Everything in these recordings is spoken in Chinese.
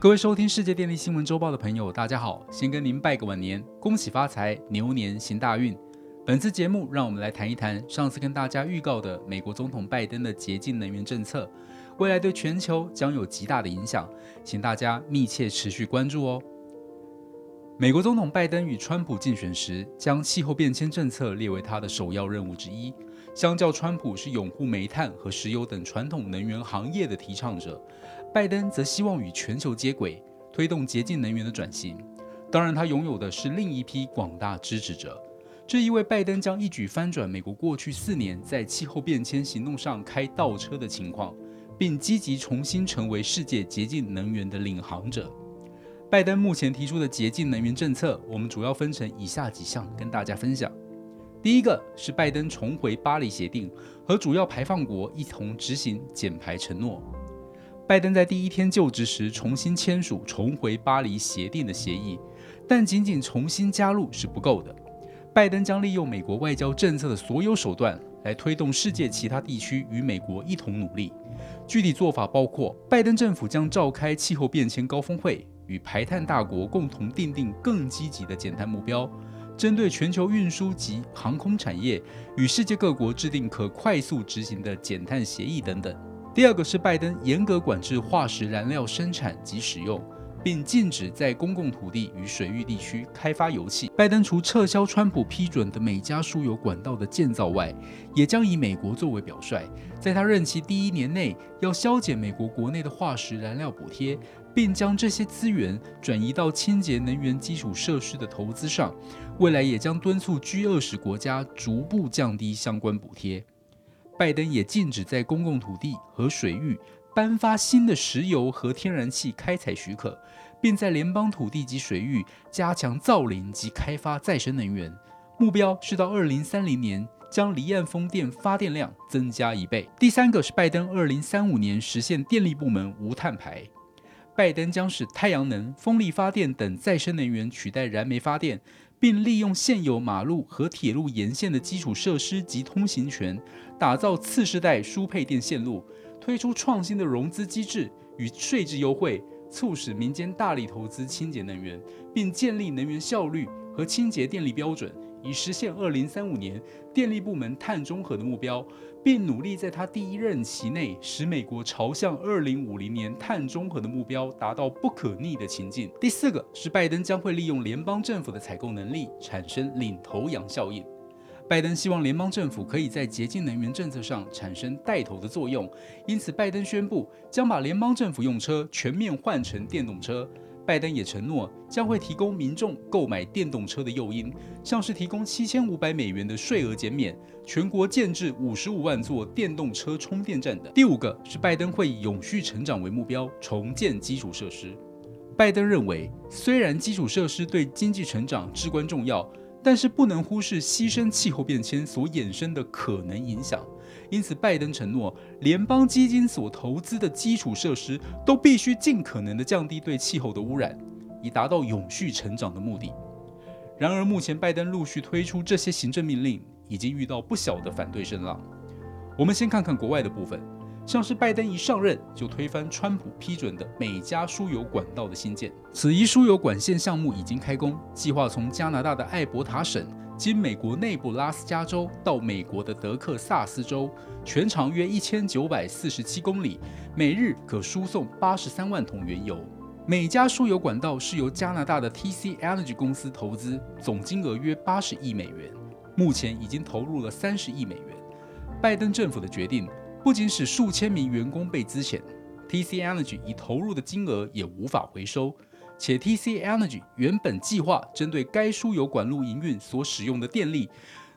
各位收听世界电力新闻周报的朋友，大家好，先跟您拜个晚年，恭喜发财，牛年行大运。本次节目，让我们来谈一谈上次跟大家预告的美国总统拜登的洁净能源政策，未来对全球将有极大的影响，请大家密切持续关注哦。美国总统拜登与川普竞选时，将气候变迁政策列为他的首要任务之一。相较川普是拥护煤炭和石油等传统能源行业的提倡者，拜登则希望与全球接轨，推动洁净能源的转型。当然，他拥有的是另一批广大支持者。这意味拜登将一举翻转美国过去四年在气候变迁行动上开倒车的情况，并积极重新成为世界洁净能源的领航者。拜登目前提出的洁净能源政策，我们主要分成以下几项跟大家分享。第一个是拜登重回巴黎协定，和主要排放国一同执行减排承诺。拜登在第一天就职时重新签署重回巴黎协定的协议，但仅仅重新加入是不够的。拜登将利用美国外交政策的所有手段来推动世界其他地区与美国一同努力。具体做法包括：拜登政府将召开气候变迁高峰会，与排碳大国共同订定更积极的减碳目标。针对全球运输及航空产业，与世界各国制定可快速执行的减碳协议等等。第二个是拜登严格管制化石燃料生产及使用，并禁止在公共土地与水域地区开发油气。拜登除撤销川普批准的每家输油管道的建造外，也将以美国作为表率，在他任期第一年内要削减美国国内的化石燃料补贴。并将这些资源转移到清洁能源基础设施的投资上，未来也将敦促 G 二十国家逐步降低相关补贴。拜登也禁止在公共土地和水域颁发新的石油和天然气开采许可，并在联邦土地及水域加强造林及开发再生能源。目标是到二零三零年将离岸风电发电量增加一倍。第三个是拜登二零三五年实现电力部门无碳排。拜登将使太阳能、风力发电等再生能源取代燃煤发电，并利用现有马路和铁路沿线的基础设施及通行权，打造次世代输配电线路，推出创新的融资机制与税制优惠，促使民间大力投资清洁能源，并建立能源效率和清洁电力标准。以实现二零三五年电力部门碳中和的目标，并努力在他第一任期内使美国朝向二零五零年碳中和的目标达到不可逆的情境。第四个是拜登将会利用联邦政府的采购能力，产生领头羊效应。拜登希望联邦政府可以在洁净能源政策上产生带头的作用，因此拜登宣布将把联邦政府用车全面换成电动车。拜登也承诺将会提供民众购买电动车的诱因，像是提供七千五百美元的税额减免，全国建制五十五万座电动车充电站等。第五个是拜登会以永续成长为目标，重建基础设施。拜登认为，虽然基础设施对经济成长至关重要。但是不能忽视牺牲气候变迁所衍生的可能影响，因此拜登承诺，联邦基金所投资的基础设施都必须尽可能的降低对气候的污染，以达到永续成长的目的。然而，目前拜登陆续推出这些行政命令，已经遇到不小的反对声浪。我们先看看国外的部分。像是拜登一上任就推翻川普批准的美加输油管道的新建，此一输油管线项目已经开工，计划从加拿大的艾伯塔省经美国内布拉斯加州到美国的德克萨斯州，全长约一千九百四十七公里，每日可输送八十三万桶原油。美加输油管道是由加拿大的 TC Energy 公司投资，总金额约八十亿美元，目前已经投入了三十亿美元。拜登政府的决定。不仅使数千名员工被资遣，TC Energy 已投入的金额也无法回收，且 TC Energy 原本计划针对该输油管路营运所使用的电力，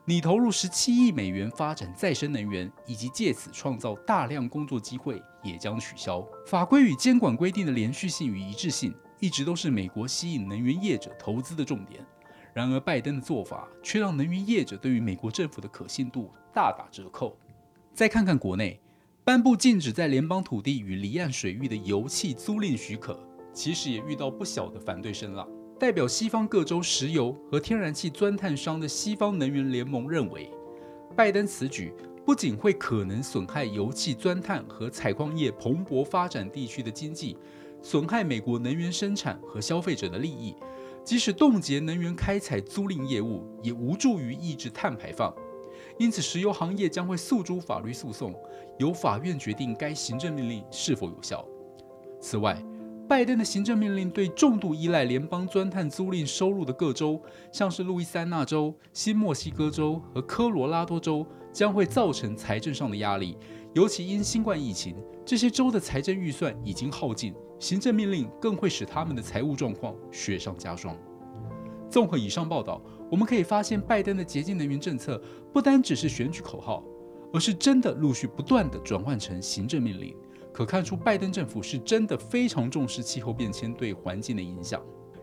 拟投入十七亿美元发展再生能源，以及借此创造大量工作机会，也将取消。法规与监管规定的连续性与一致性，一直都是美国吸引能源业者投资的重点。然而，拜登的做法却让能源业者对于美国政府的可信度大打折扣。再看看国内，颁布禁止在联邦土地与离岸水域的油气租赁许可，其实也遇到不小的反对声浪。代表西方各州石油和天然气钻探商的西方能源联盟认为，拜登此举不仅会可能损害油气钻探和采矿业蓬勃发展地区的经济，损害美国能源生产和消费者的利益。即使冻结能源开采租赁业务，也无助于抑制碳排放。因此，石油行业将会诉诸法律诉讼，由法院决定该行政命令是否有效。此外，拜登的行政命令对重度依赖联邦钻探租赁收入的各州，像是路易斯安那州、新墨西哥州和科罗拉多州，将会造成财政上的压力。尤其因新冠疫情，这些州的财政预算已经耗尽，行政命令更会使他们的财务状况雪上加霜。综合以上报道，我们可以发现，拜登的洁净能源政策不单只是选举口号，而是真的陆续不断地转换成行政命令。可看出，拜登政府是真的非常重视气候变迁对环境的影响。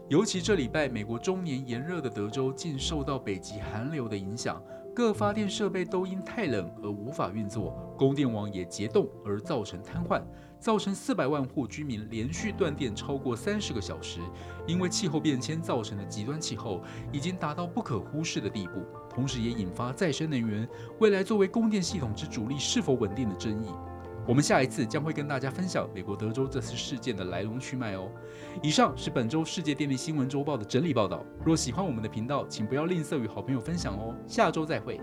尤其这礼拜，美国终年炎热的德州竟受到北极寒流的影响，各发电设备都因太冷而无法运作，供电网也结冻而造成瘫痪，造成四百万户居民连续断电超过三十个小时。因为气候变迁造成的极端气候已经达到不可忽视的地步，同时也引发再生能源未来作为供电系统之主力是否稳定的争议。我们下一次将会跟大家分享美国德州这次事件的来龙去脉哦。以上是本周世界电力新闻周报的整理报道。若喜欢我们的频道，请不要吝啬与好朋友分享哦。下周再会。